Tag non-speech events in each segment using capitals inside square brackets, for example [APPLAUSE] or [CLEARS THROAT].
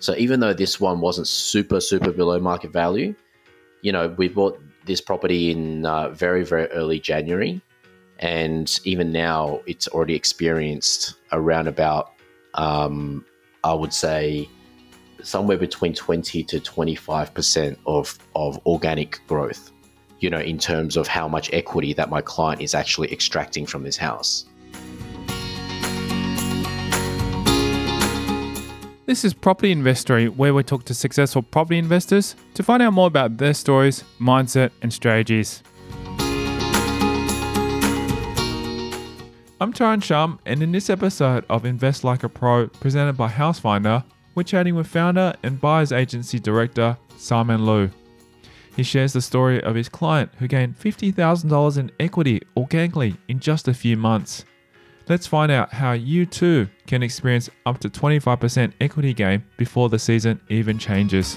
So even though this one wasn't super super below market value, you know we bought this property in uh, very very early January, and even now it's already experienced around about um, I would say somewhere between 20 to 25% of, of organic growth, you know, in terms of how much equity that my client is actually extracting from this house. This is Property Investory, where we talk to successful property investors to find out more about their stories, mindset, and strategies. I'm Tyron Shum, and in this episode of Invest Like a Pro, presented by Housefinder, we're chatting with founder and buyer's agency director Simon Loo. He shares the story of his client who gained $50,000 in equity organically in just a few months. Let's find out how you too can experience up to 25% equity gain before the season even changes.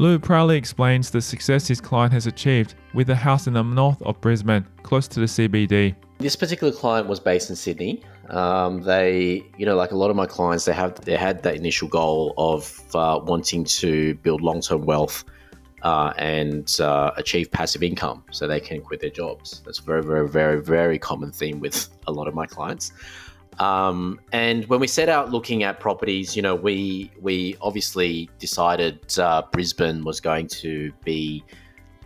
Loo proudly explains the success his client has achieved with a house in the north of Brisbane, close to the CBD. This particular client was based in Sydney. Um, they, you know, like a lot of my clients, they have they had that initial goal of uh, wanting to build long term wealth uh, and uh, achieve passive income, so they can quit their jobs. That's a very, very, very, very common theme with a lot of my clients. Um, and when we set out looking at properties, you know, we we obviously decided uh, Brisbane was going to be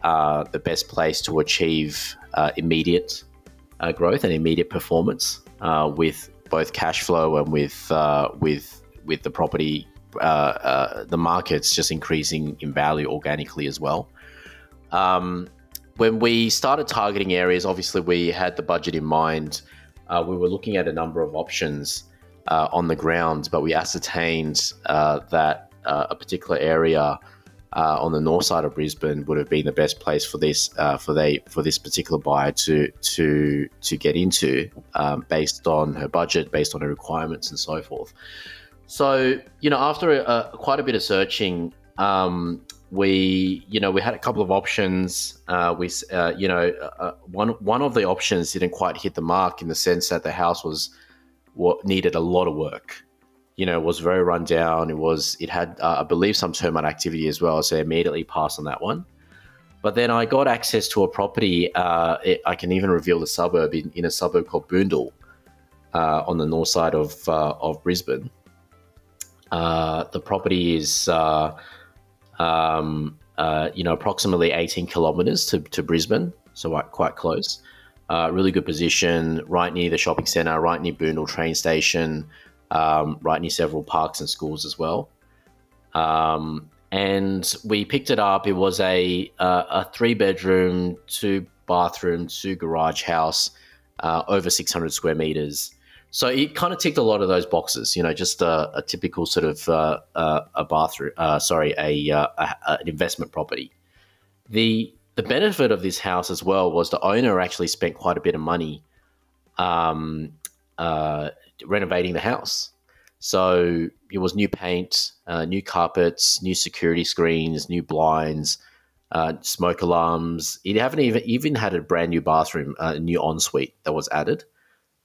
uh, the best place to achieve uh, immediate uh, growth and immediate performance uh, with both cash flow and with uh, with with the property, the markets just increasing in value organically as well. Um, when we started targeting areas, obviously we had the budget in mind uh, we were looking at a number of options uh, on the ground, but we ascertained uh, that uh, a particular area uh, on the north side of Brisbane would have been the best place for this uh, for they for this particular buyer to to to get into, um, based on her budget, based on her requirements, and so forth. So you know, after a, a, quite a bit of searching, um, we you know we had a couple of options uh, we uh, you know uh, uh, one one of the options didn't quite hit the mark in the sense that the house was what needed a lot of work you know was very run down. It was it had uh, i believe some termite activity as well so I immediately passed on that one. But then i got access to a property uh, it, i can even reveal the suburb in, in a suburb called boondall on the north side of of brisbane. The property is um, uh, you know, approximately 18 kilometers to, to Brisbane, so quite, quite close. Uh, really good position, right near the shopping centre, right near Boondall train station, um, right near several parks and schools as well. Um, and we picked it up. It was a a, a three bedroom, two bathroom, two garage house, uh, over 600 square meters. So it kind of ticked a lot of those boxes, you know, just a, a typical sort of uh, uh, a bathroom, uh, sorry, a, uh, a, an investment property. The the benefit of this house as well was the owner actually spent quite a bit of money um, uh, renovating the house. So it was new paint, uh, new carpets, new security screens, new blinds, smoke alarms. It haven't even even had a brand new bathroom, a new ensuite that was added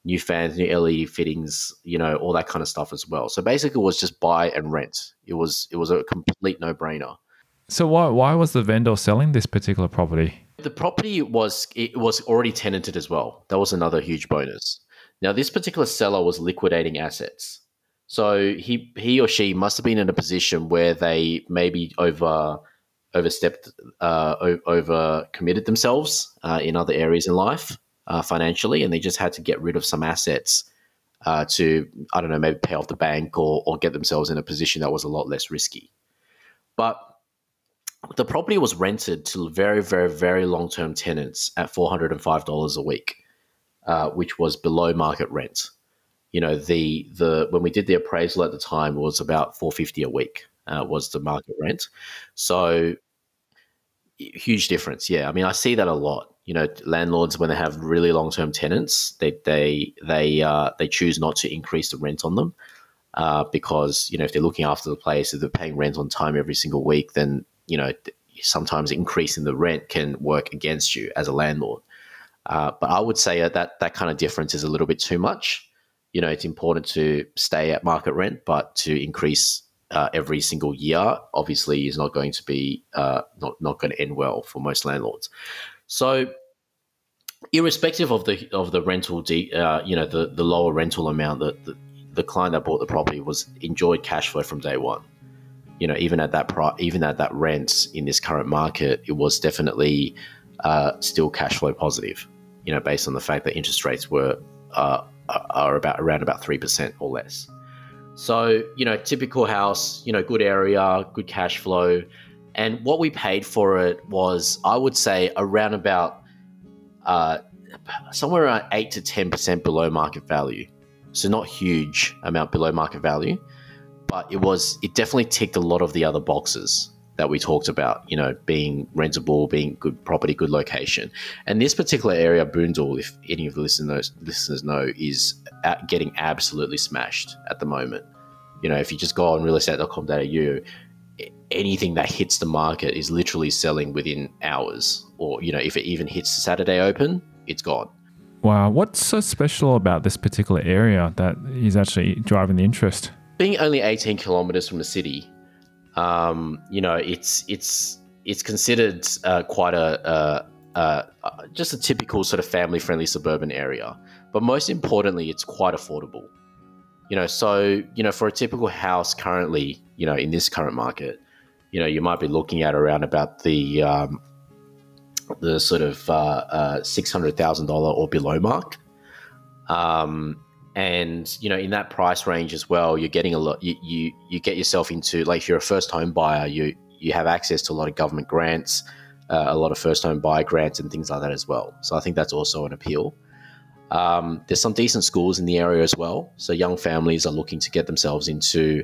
new fans, new LED fittings, you know, all that kind of stuff as well. So basically, it was just buy and rent. It was it was a complete no brainer. So why why was the vendor selling this particular property? The property was it was already tenanted as well. That was another huge bonus. Now this particular seller was liquidating assets. So he he or she must have been in a position where they maybe over overstepped uh, over committed themselves uh, in other areas in life uh, financially, and they just had to get rid of some assets uh, to, I don't know, maybe pay off the bank or, or get themselves in a position that was a lot less risky. But the property was rented to very, very, very long term tenants at $405 a week, uh, which was below market rent. You know, the the when we did the appraisal at the time, was about 450 a week uh, was the market rent. So huge difference. Yeah, I mean, I see that a lot you know landlords when they have really long term tenants they they they uh, they choose not to increase the rent on them uh, because you know if they're looking after the place if they're paying rent on time every single week then you know sometimes increasing the rent can work against you as a landlord. Uh, but I would say that that kind of difference is a little bit too much. You know, it's important to stay at market rent, but to increase uh, every single year obviously is not going to be uh, not not going to end well for most landlords. So, irrespective of the of the rental, de- uh, you know, the the lower rental amount that the, the client that bought the property was enjoyed cash flow from day one you know, even at that price, even at that rent in this current market, it was definitely uh, still cash flow positive. You know, based on the fact that interest rates were uh, are about around about three percent or less. So you know, typical house, you know, good area, good cash flow, and what we paid for it was, I would say, around about uh, somewhere around eight to ten percent below market value. So not huge amount below market value but it was it definitely ticked a lot of the other boxes that we talked about, you know, being rentable, being good property, good location. And this particular area, Boondall, if any of the listeners listeners know, is getting absolutely smashed at the moment. You know, if you just go on realestate.com.au, anything that hits the market is literally selling within hours, or you know, if it even hits Saturday open, it's gone. Wow, what's so special about this particular area that is actually driving the interest? being only 18 kilometers from the city, um, you know, it's it's it's considered uh, quite a, a, a, just a typical sort of family friendly suburban area. But most importantly, it's quite affordable. You know, so you know, for a typical house currently, you know, in this current market, you know, you might be looking at around about the um, the sort of uh, uh, six hundred thousand dollar or below mark. Um, and you know in that price range as well you're getting a lot you, you you get yourself into like if you're a first home buyer you you have access to a lot of government grants uh, a lot of first home buyer grants and things like that as well. So i think that's also an appeal. Um, there's some decent schools in the area as well. So young families are looking to get themselves into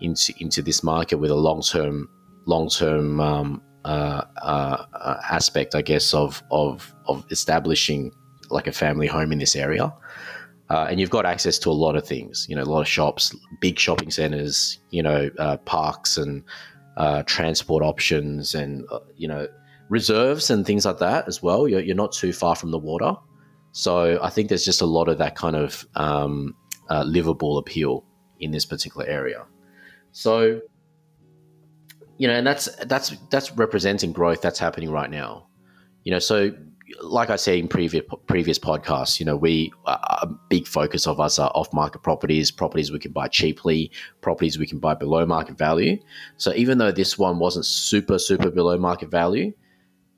into into this market with a long-term long-term um, uh, uh, uh aspect i guess of of of establishing like a family home in this area uh, and you've got access to a lot of things, you know, a lot of shops, big shopping centers, you know, uh, parks and uh, transport options and, uh, you know, reserves and things like that as well. You're, you're, not too far from the water. So I think there's just a lot of that kind of um, uh, livable appeal in this particular area. So, you know, and that's that's that's representing growth that's happening right now. You know, so like I said in previous previous podcasts, you know, we a big focus of us are off market properties, properties we can buy cheaply, properties we can buy below market value. So even though this one wasn't super super below market value,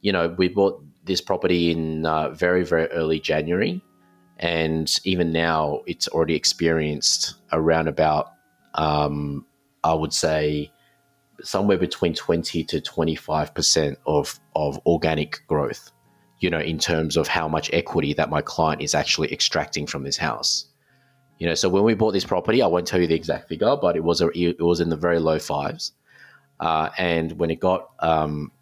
you know, we bought this property in uh, very very early January, and even now it's already experienced around about, um, I would say, somewhere between twenty to twenty five percent of of organic growth you know, in terms of how much equity that my client is actually extracting from this house. You know, so when we bought this property, I won't tell you the exact figure, but it was a, it was in the very low fives. Uh, and when it got um,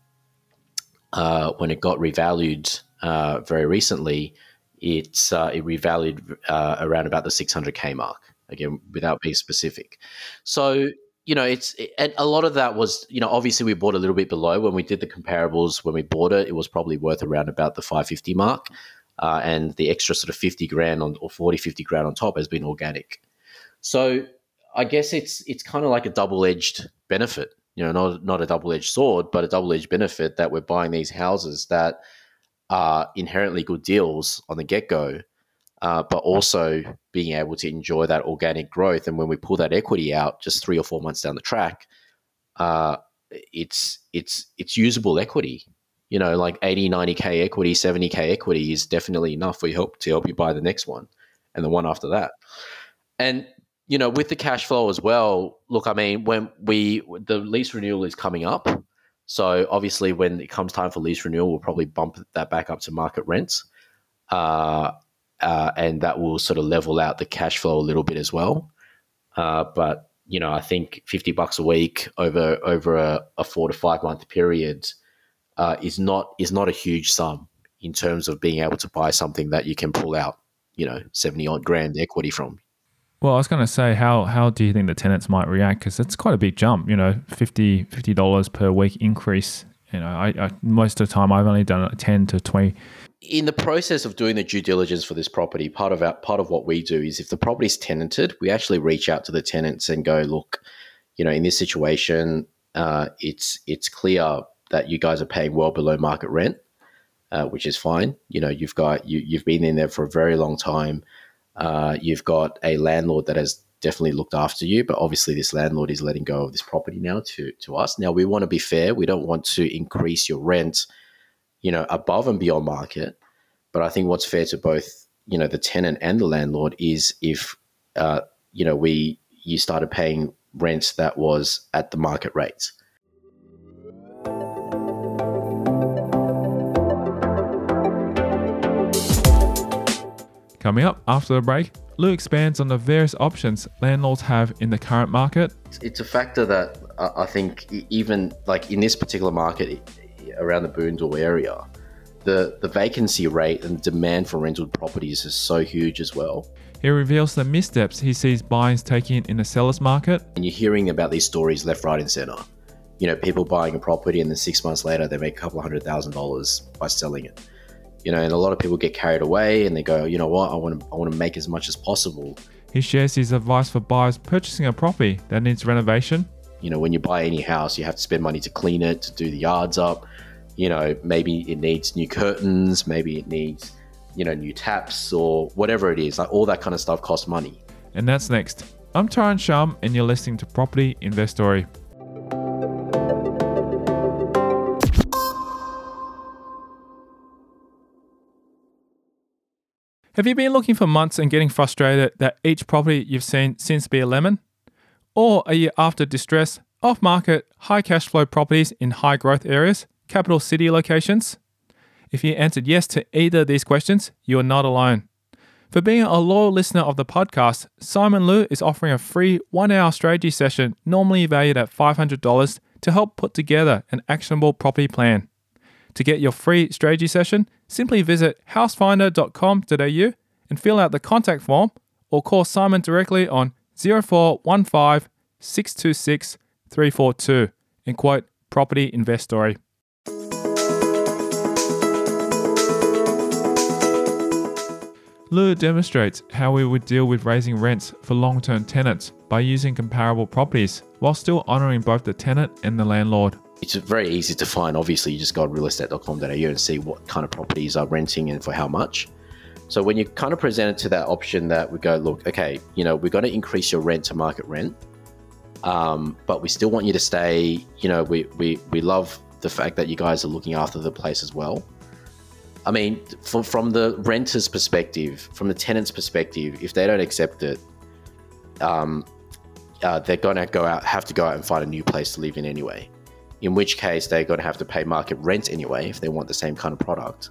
uh, when it got revalued uh, very recently, it's uh, it revalued uh, around about the 600k mark. Again, without being specific. So you know, it's and a lot of that was, you know, obviously we bought a little bit below when we did the comparables. When we bought it, it was probably worth around about the 550 mark. Uh, and the extra sort of 50 grand on, or 40, 50 grand on top has been organic. So I guess it's it's kind of like a double edged benefit, you know, not not a double edged sword, but a double edged benefit that we're buying these houses that are inherently good deals on the get go, uh, but also being able to enjoy that organic growth. And when we pull that equity out just three or four months down the track, uh, it's it's it's usable equity. You know, like 80, 90k equity, 70k equity is definitely enough for help to help you buy the next one and the one after that. And you know, with the cash flow as well. Look, I mean, when we the lease renewal is coming up, so obviously when it comes time for lease renewal, we'll probably bump that back up to market rents. Uh, uh, and that will sort of level out the cash flow a little bit as well. Uh, but you know, I think fifty bucks a week over over a, a four to five month period uh, is not is not a huge sum in terms of being able to buy something that you can pull out, you know, seventy odd grand equity from. Well, I was going to say, how how do you think the tenants might react? Because it's quite a big jump, you know, 50 dollars per week increase You know, I, I most of the time I've only done ten to twenty. In the process of doing the due diligence for this property, part of our part of what we do is if the property's tenanted, we actually reach out to the tenants and go, look, you know, in this situation, uh, it's it's clear that you guys are paying well below market rent, uh, which is fine. You know, you've got you you've been in there for a very long time. Uh, you've got a landlord that has definitely looked after you, but obviously this landlord is letting go of this property now to to us. Now we want to be fair. We don't want to increase your rent, you know, above and beyond market. But I think what's fair to both, you know, the tenant and the landlord is if, uh, you know, we you started paying rent that was at the market rates. Coming up after the break, Loo expands on the various options landlords have in the current market. It's a factor that I think even like in this particular market around the Boondall area, the, the vacancy rate and demand for rental properties is so huge as well. He reveals the missteps he sees buyers taking in the seller's market. And you're hearing about these stories left, right, and center. You know, people buying a property and then six months later they make a couple hundred thousand dollars by selling it you know, and a lot of people get carried away and they go, you know what, I want to, I want to make as much as possible. He shares his advice for buyers purchasing a property that needs renovation. You know, when you buy any house, you have to spend money to clean it, to do the yards up. You know, maybe it needs new curtains, maybe it needs, you know, new taps or whatever it is. Like all that kind of stuff costs money. And that's next. I'm Tyron Shum, and you're listening to Property Investory. Have you been looking for months and getting frustrated that each property you've seen seems to be a lemon? Or are you after distress, off market, high cash flow properties in high growth areas, capital city locations? If you answered yes to either of these questions, you are not alone. For being a loyal listener of the podcast, Simon Loo is offering a free one hour strategy session, normally valued at $500, to help put together an actionable property plan. To get your free strategy session, simply visit housefinder.com.au and fill out the contact form or call Simon directly on 0415 626 342 and quote Property Investory. Loo demonstrates how we would deal with raising rents for long term tenants by using comparable properties while still honouring both the tenant and the landlord it's very easy to find. Obviously, you just go to realestate.com.au and see what kind of properties are renting and for how much. So when you kind of present it to that option that we go, look, okay, you know, we're going to increase your rent to market rent, um, but we still want you to stay. You know, we we we love the fact that you guys are looking after the place as well. I mean, from from the renter's perspective, from the tenant's perspective, if they don't accept it, um, uh, they're going to go out, have to go out and find a new place to live in anyway in which case they're going to have to pay market rent anyway if they want the same kind of product.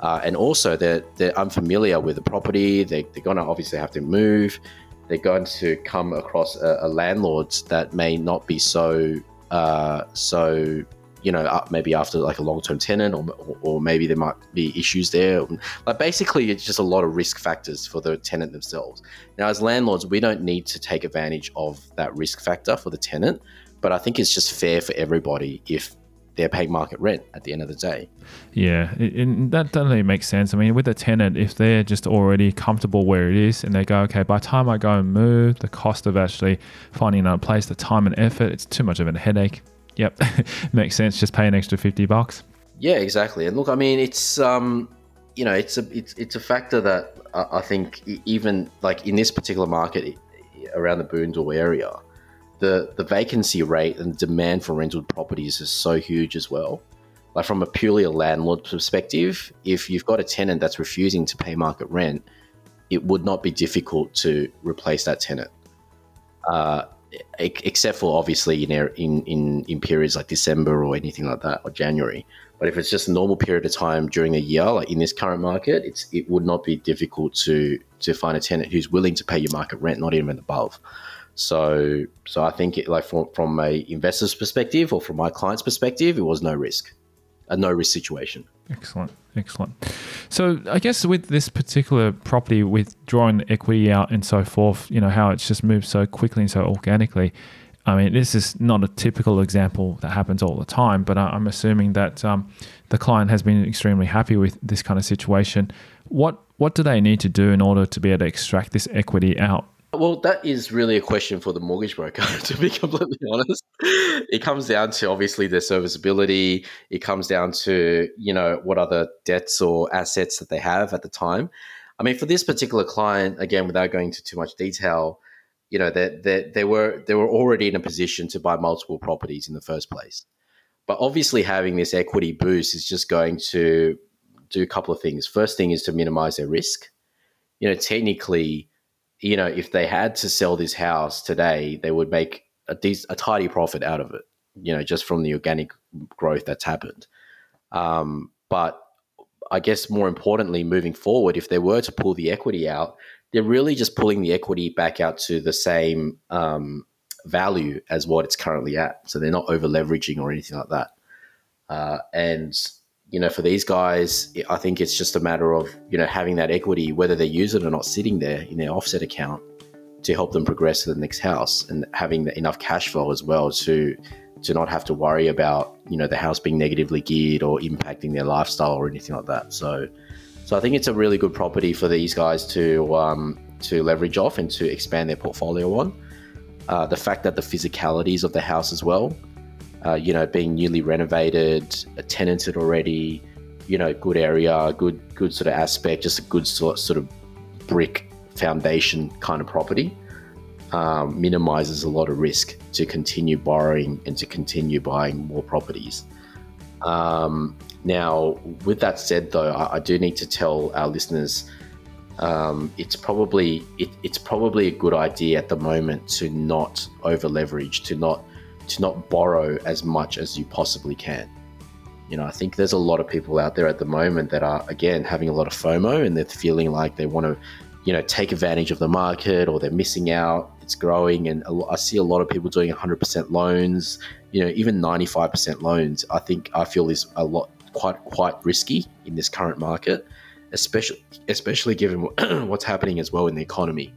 Uh, and also, they're, they're unfamiliar with the property. They, they're going to obviously have to move. They're going to come across a, a landlord that may not be so, uh, so you know, maybe after like a long term tenant, or, or maybe there might be issues there. Like basically, it's just a lot of risk factors for the tenant themselves. Now, as landlords, we don't need to take advantage of that risk factor for the tenant. But I think it's just fair for everybody if they're paying market rent at the end of the day. Yeah, and that definitely makes sense. I mean, with a tenant, if they're just already comfortable where it is and they go, okay, by the time I go and move, the cost of actually finding another place, the time and effort, it's too much of a headache. Yep, [LAUGHS] makes sense. Just pay an extra 50 bucks. Yeah, exactly. And look, I mean, it's, um, you know, it's a, it's, it's a factor that I think even like in this particular market around the Boondall area, the the vacancy rate and demand for rental properties is so huge as well. Like from a purely a landlord perspective, if you've got a tenant that's refusing to pay market rent, it would not be difficult to replace that tenant. Uh, except for obviously in, in in periods like December or anything like that or January. But if it's just a normal period of time during a year, like in this current market, it's it would not be difficult to to find a tenant who's willing to pay your market rent, not even above. So, so I think it, like from, from a investor's perspective or from my client's perspective, it was no risk, a no risk situation. Excellent, excellent. So I guess with this particular property, with drawing equity out and so forth, you know how it's just moved so quickly and so organically. I mean, this is not a typical example that happens all the time, but I'm assuming that um, the client has been extremely happy with this kind of situation. What what do they need to do in order to be able to extract this equity out? Well, that is really a question for the mortgage broker, [LAUGHS] to be completely honest. It comes down to obviously their serviceability. It comes down to, you know, what other debts or assets that they have at the time. I mean, for this particular client, again, without going into too much detail, you know, they, they, they were they were already in a position to buy multiple properties in the first place. But obviously having this equity boost is just going to do a couple of things. First thing is to minimize their risk. You know, technically, you know, if they had to sell this house today, they would make a, de- a tidy profit out of it, you know, just from the organic growth that's happened. Um, but I guess more importantly, moving forward, if they were to pull the equity out, they're really just pulling the equity back out to the same um, value as what it's currently at. So they're not over leveraging or anything like that. Uh, and you know, for these guys, I think it's just a matter of, you know, having that equity, whether they use it or not, sitting there in their offset account to help them progress to the next house and having enough cash flow as well to to not have to worry about, you know, the house being negatively geared or impacting their lifestyle or anything like that. So so I think it's a really good property for these guys to um, to leverage off and to expand their portfolio on. Uh, the fact that the physicalities of the house as well uh, you know, being newly renovated, tenanted already, you know, good area, good good sort of aspect, just a good sort sort of brick foundation kind of property. Um, minimizes a lot of risk to continue borrowing and to continue buying more properties. Um, now, with that said, though, I, I, do need to tell our listeners um, it's probably it, it's probably a good idea at the moment to not over leverage, to not to not borrow as much as you possibly can. You know, I think there's a lot of people out there at the moment that are, again, having a lot of FOMO and they're feeling like they want to, you know, take advantage of the market or they're missing out. It's growing. And I see a lot of people doing 100% loans, you know, even 95% loans. I think I feel is a lot, quite, quite risky in this current market, especially, especially given [CLEARS THROAT] what's happening as well in the economy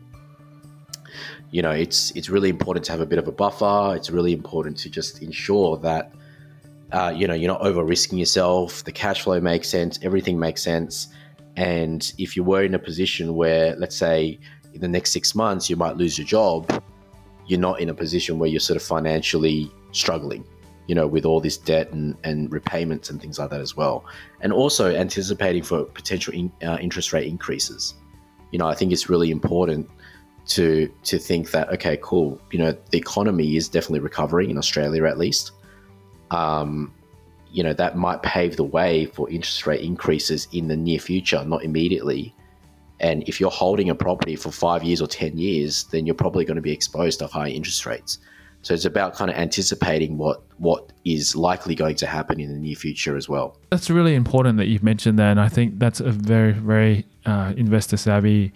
you know, it's it's really important to have a bit of a buffer. It's really important to just ensure that uh, you know you're not over risking yourself. The cash flow makes sense. Everything makes sense. And if you were in a position where, let's say, in the next six months you might lose your job, you're not in a position where you're sort of financially struggling, you know, with all this debt and, and repayments and things like that as well. And also anticipating for potential in, uh, interest rate increases. You know, I think it's really important to to think that okay, cool, you know, the economy is definitely recovering in Australia at least. Um, you know, that might pave the way for interest rate increases in the near future, not immediately. And if you're holding a property for five years or 10 years, then you're probably going to be exposed to high interest rates. So it's about kind of anticipating what what is likely going to happen in the near future as well. That's really important that you've mentioned that, and I think that's a very very uh, investor savvy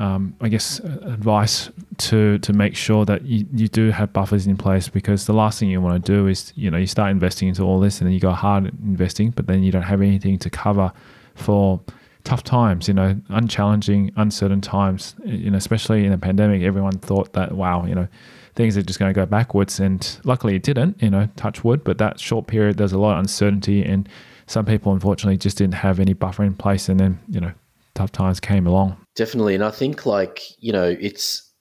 um, I guess, advice to to make sure that you, you do have buffers in place because the last thing you want to do is you know you start investing into all this and then you go hard investing, but then you don't have anything to cover for tough times. You know, unchallenging, uncertain times. You know, especially in a pandemic, everyone thought that wow, you know. Things are just going to go backwards, and luckily it didn't. You know, touch wood. But that short period, there's a lot of uncertainty, and some people unfortunately just didn't have any buffer in place, and then you know, tough times came along. Definitely, and I think like you know, it's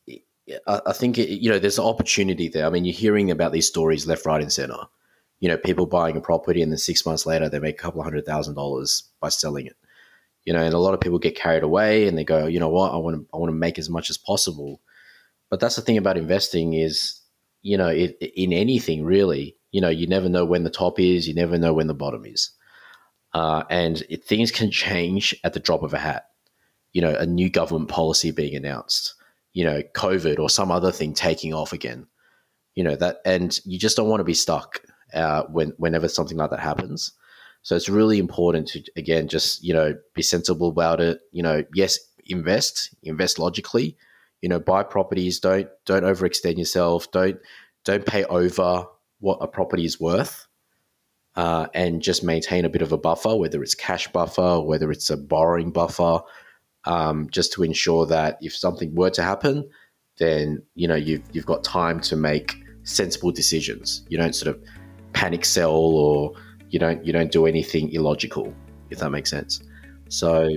I think you know there's an opportunity there. I mean, you're hearing about these stories left, right, and center. You know, people buying a property and then six months later they make a couple hundred thousand dollars by selling it. You know, and a lot of people get carried away and they go, you know what, I want to I want to make as much as possible. But that's the thing about investing is, you know, it, in anything really, you know, you never know when the top is, you never know when the bottom is, uh, and it, things can change at the drop of a hat you know, a new government policy being announced, you know, COVID or some other thing taking off again, you know, that, and you just don't want to be stuck uh, when, whenever something like that happens. So it's really important to, again, just, you know, be sensible about it. You know, yes, invest, invest logically, you know, buy properties, don't, don't overextend yourself. Don't, don't pay over what a property is worth. Uh, and just maintain a bit of a buffer, whether it's cash buffer, whether it's a borrowing buffer, um, just to ensure that if something were to happen, then you know you've you've got time to make sensible decisions. You don't sort of panic sell or you don't you don't do anything illogical, if that makes sense. So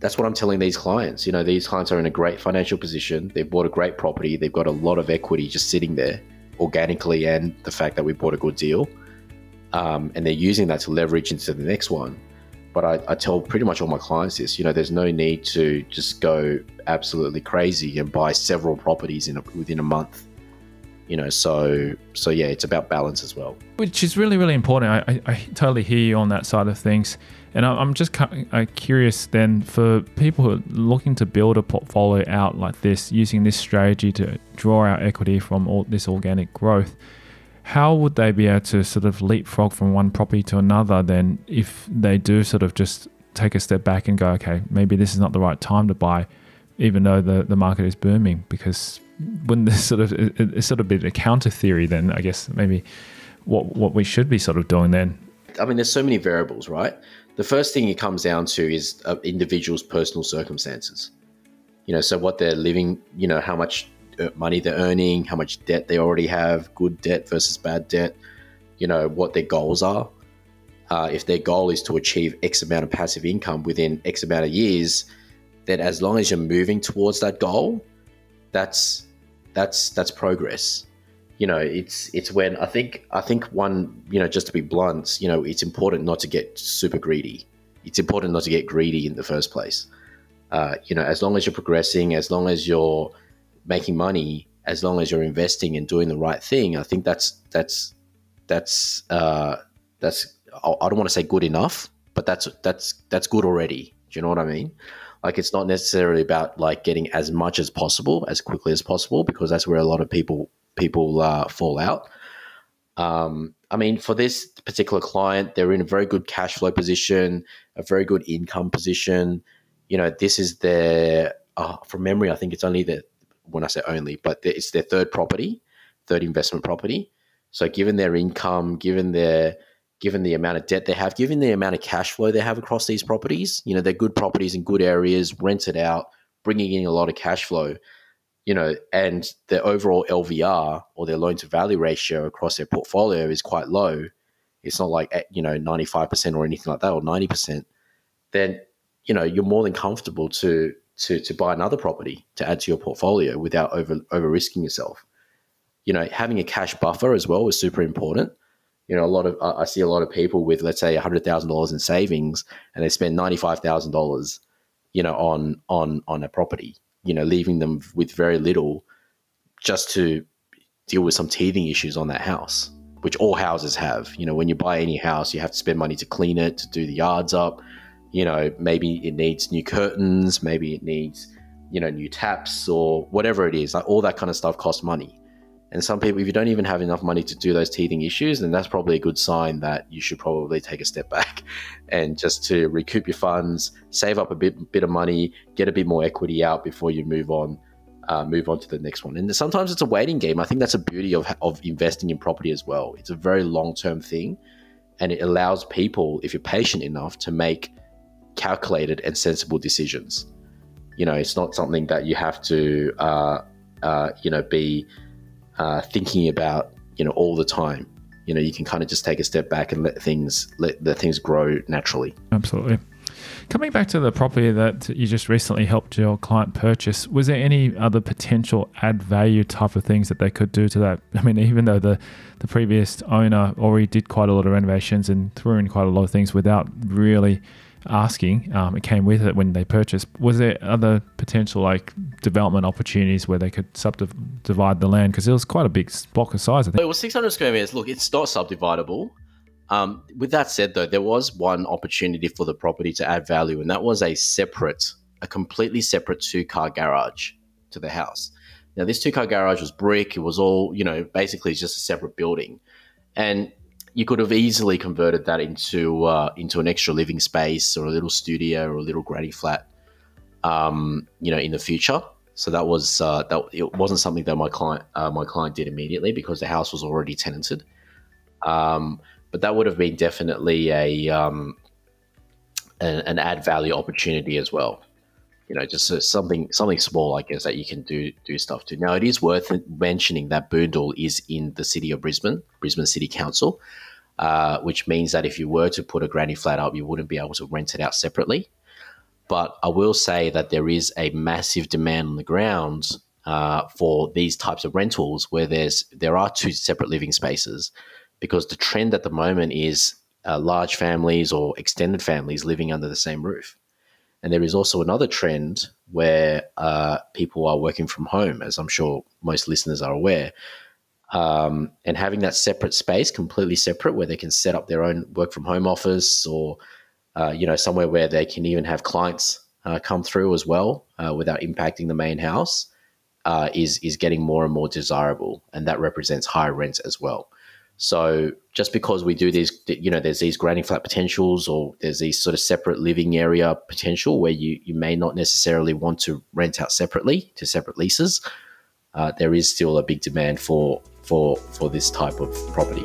that's what I'm telling these clients. You know, these clients are in a great financial position. They've bought a great property. They've got a lot of equity just sitting there organically, and the fact that we bought a good deal, um, and they're using that to leverage into the next one. But I, I, tell pretty much all my clients this. You know, there's no need to just go absolutely crazy and buy several properties in a, within a month you know so so yeah it's about balance as well which is really really important i, I, I totally hear you on that side of things and I, i'm just uh, curious then for people who are looking to build a portfolio out like this using this strategy to draw out equity from all this organic growth how would they be able to sort of leapfrog from one property to another then if they do sort of just take a step back and go okay maybe this is not the right time to buy even though the, the market is booming because when this sort of it's sort of a counter theory then i guess maybe what what we should be sort of doing then? I mean there's so many variables right? The first thing it comes down to is uh, individuals personal circumstances. You know so what they're living you know how much money they're earning how much debt they already have good debt versus bad debt you know what their goals are. Uh, if their goal is to achieve x amount of passive income within x amount of years then as long as you're moving towards that goal that's that's that's progress. You know it's it's when i think i think one you know just to be blunt you know it's important not to get super greedy. It's important not to get greedy in the first place. Uh, you know as long as you're progressing as long as you're making money as long as you're investing and doing the right thing i think that's that's that's uh, that's i don't want to say good enough but that's that's that's good already do you know what i mean like it's not necessarily about like getting as much as possible as quickly as possible because that's where a lot of people people uh, fall out. Um, I mean, for this particular client, they're in a very good cash flow position, a very good income position. You know, this is their uh, from memory. I think it's only their when I say only, but it's their third property, third investment property. So, given their income, given their given the amount of debt they have, given the amount of cash flow they have across these properties. You know, they're good properties in good areas, rented out, bringing in a lot of cash flow. You know, and their overall LVR or their loan to value ratio across their portfolio is quite low. It's not like you know ninety five percent or anything like that or ninety percent. Then you know you're more than comfortable to to to buy another property to add to your portfolio without over over risking yourself. You know, having a cash buffer as well is super important you know, a lot of I see a lot of people with let's say hundred thousand dollars in savings, and they spend ninety five thousand dollars, you know, on on on a property. You know, leaving them with very little, just to deal with some teething issues on that house, which all houses have. You know, when you buy any house, you have to spend money to clean it, to do the yards up. You know, maybe it needs new curtains, maybe it needs, you know, new taps or whatever it is. Like all that kind of stuff costs money. And some people, if you don't even have enough money to do those teething issues, then that's probably a good sign that you should probably take a step [LAUGHS] back and just to recoup your funds, save up a bit bit of money, get a bit more equity out before you move on. Uh, move on to the next one. And sometimes it's a waiting game. I think that's a beauty of, of investing in property as well. It's a very long term thing, and it allows people, if you're patient enough, to make calculated and sensible decisions. You know, it's not something that you have to, uh, uh, you know, be uh, thinking about you know all the time. You know you can kind of just take a step back and let things let the things grow naturally. Absolutely. Coming back to the property that you just recently helped your client purchase was there any other potential add value type of things that they could do to that? I mean even though the the previous owner already did quite a lot of renovations and threw in quite a lot of things without really asking. Um, it came with it when they purchased. Was there other potential like development opportunities where they could subdivide the land because it was quite a big block of size? I think it was 600 square meters. Look, it's not subdividable. Um, with that said, though, there was one opportunity for the property to add value, and that was a separate, a completely separate two-car garage to the house. Now, this two-car garage was brick. It was all, you know, basically just a separate building, and you could have easily converted that into uh, into an extra living space or a little studio or a little granny flat, um, you know, in the future. So that was uh, that it wasn't something that my client uh, my client did immediately because the house was already tenanted. Um, but that would have been definitely a um, an, an add value opportunity as well. You know, just something something small, I guess, that you can do do stuff to. Now, it is worth mentioning that Boondall is in the city of Brisbane, Brisbane City Council, uh, which means that if you were to put a granny flat up, you wouldn't be able to rent it out separately. But I will say that there is a massive demand on the ground uh, for these types of rentals where there's there are two separate living spaces, because the trend at the moment is uh, large families or extended families living under the same roof. And there is also another trend where uh, people are working from home, as I'm sure most listeners are aware, um, and having that separate space, completely separate, where they can set up their own work from home office or uh, you know somewhere where they can even have clients uh, come through as well uh, without impacting the main house, uh, is is getting more and more desirable, and that represents higher rents as well. So just because we do these, you know, there's these granny flat potentials or there's these sort of separate living area potential where you, you may not necessarily want to rent out separately to separate leases. Uh, there is still a big demand for for for this type of property.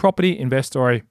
Property Investory.